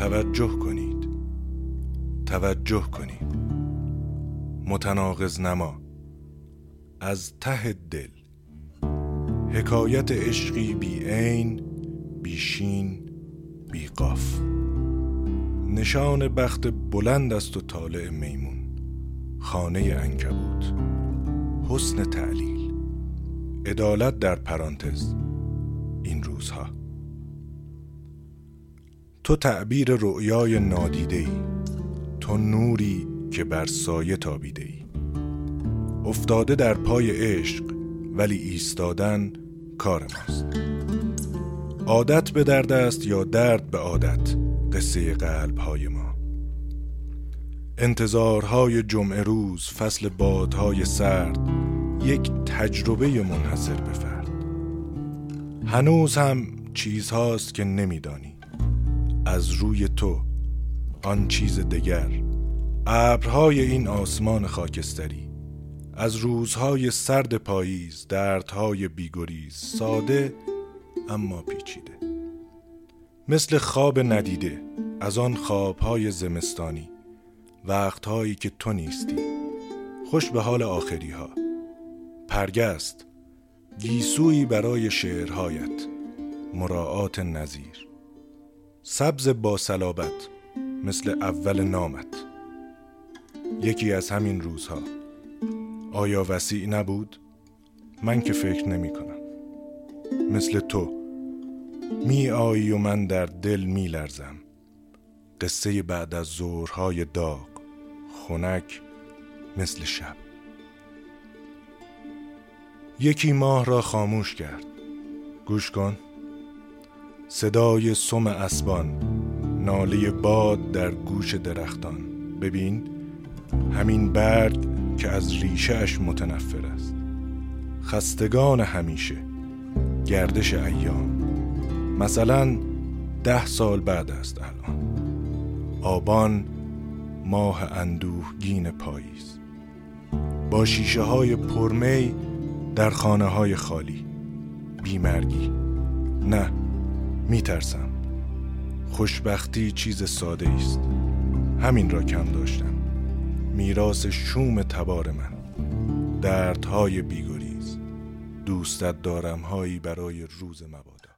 توجه کنید. توجه کنید. متناقض نما. از ته دل. حکایت عشقی بی عین بی شین بی قاف. نشان بخت بلند است و طالع میمون. خانه انکبوت. حسن تعلیل. عدالت در پرانتز. این روزها. تو تعبیر رؤیای نادیده ای تو نوری که بر سایه تابیده ای افتاده در پای عشق ولی ایستادن کار ماست. عادت به درد است یا درد به عادت؟ قصه قلب های ما. انتظارهای جمعه روز فصل بادهای سرد یک تجربه منحصر به فرد. هنوز هم چیزهاست که نمیدانی. از روی تو آن چیز دگر. ابرهای این آسمان خاکستری از روزهای سرد پاییز دردهای بیگریز ساده اما پیچیده. مثل خواب ندیده از آن خوابهای زمستانی وقتهایی که تو نیستی. خوش به حال آخری ها پرگست گیسویی برای شعرهایت. مراعات نظیر. سبز با صلابت مثل اول نامت. یکی از همین روزها. آیا وسیع نبود؟ من که فکر نمی کنم. مثل تو. می آیی و من در دل می لرزم. قصه بعد از ظهرهای داغ خنک مثل شب. یکی ماه را خاموش کرد. گوش کن. صدای سم اسبان ناله باد در گوش درختان. ببین همین برگ که از ریشهش متنفر است. خستگان همیشه گردش ایام. مثلا ده سال بعد است الان. آبان ماه اندوهگین پاییز. با شیشه های پرمی در خانه های خالی. بیمرگی. نه میترسم. خوشبختی چیز ساده است همین را کم داشتم. میراث شوم تبار من. دردهای بیگریز. دوستت دارم هایی برای روز مباد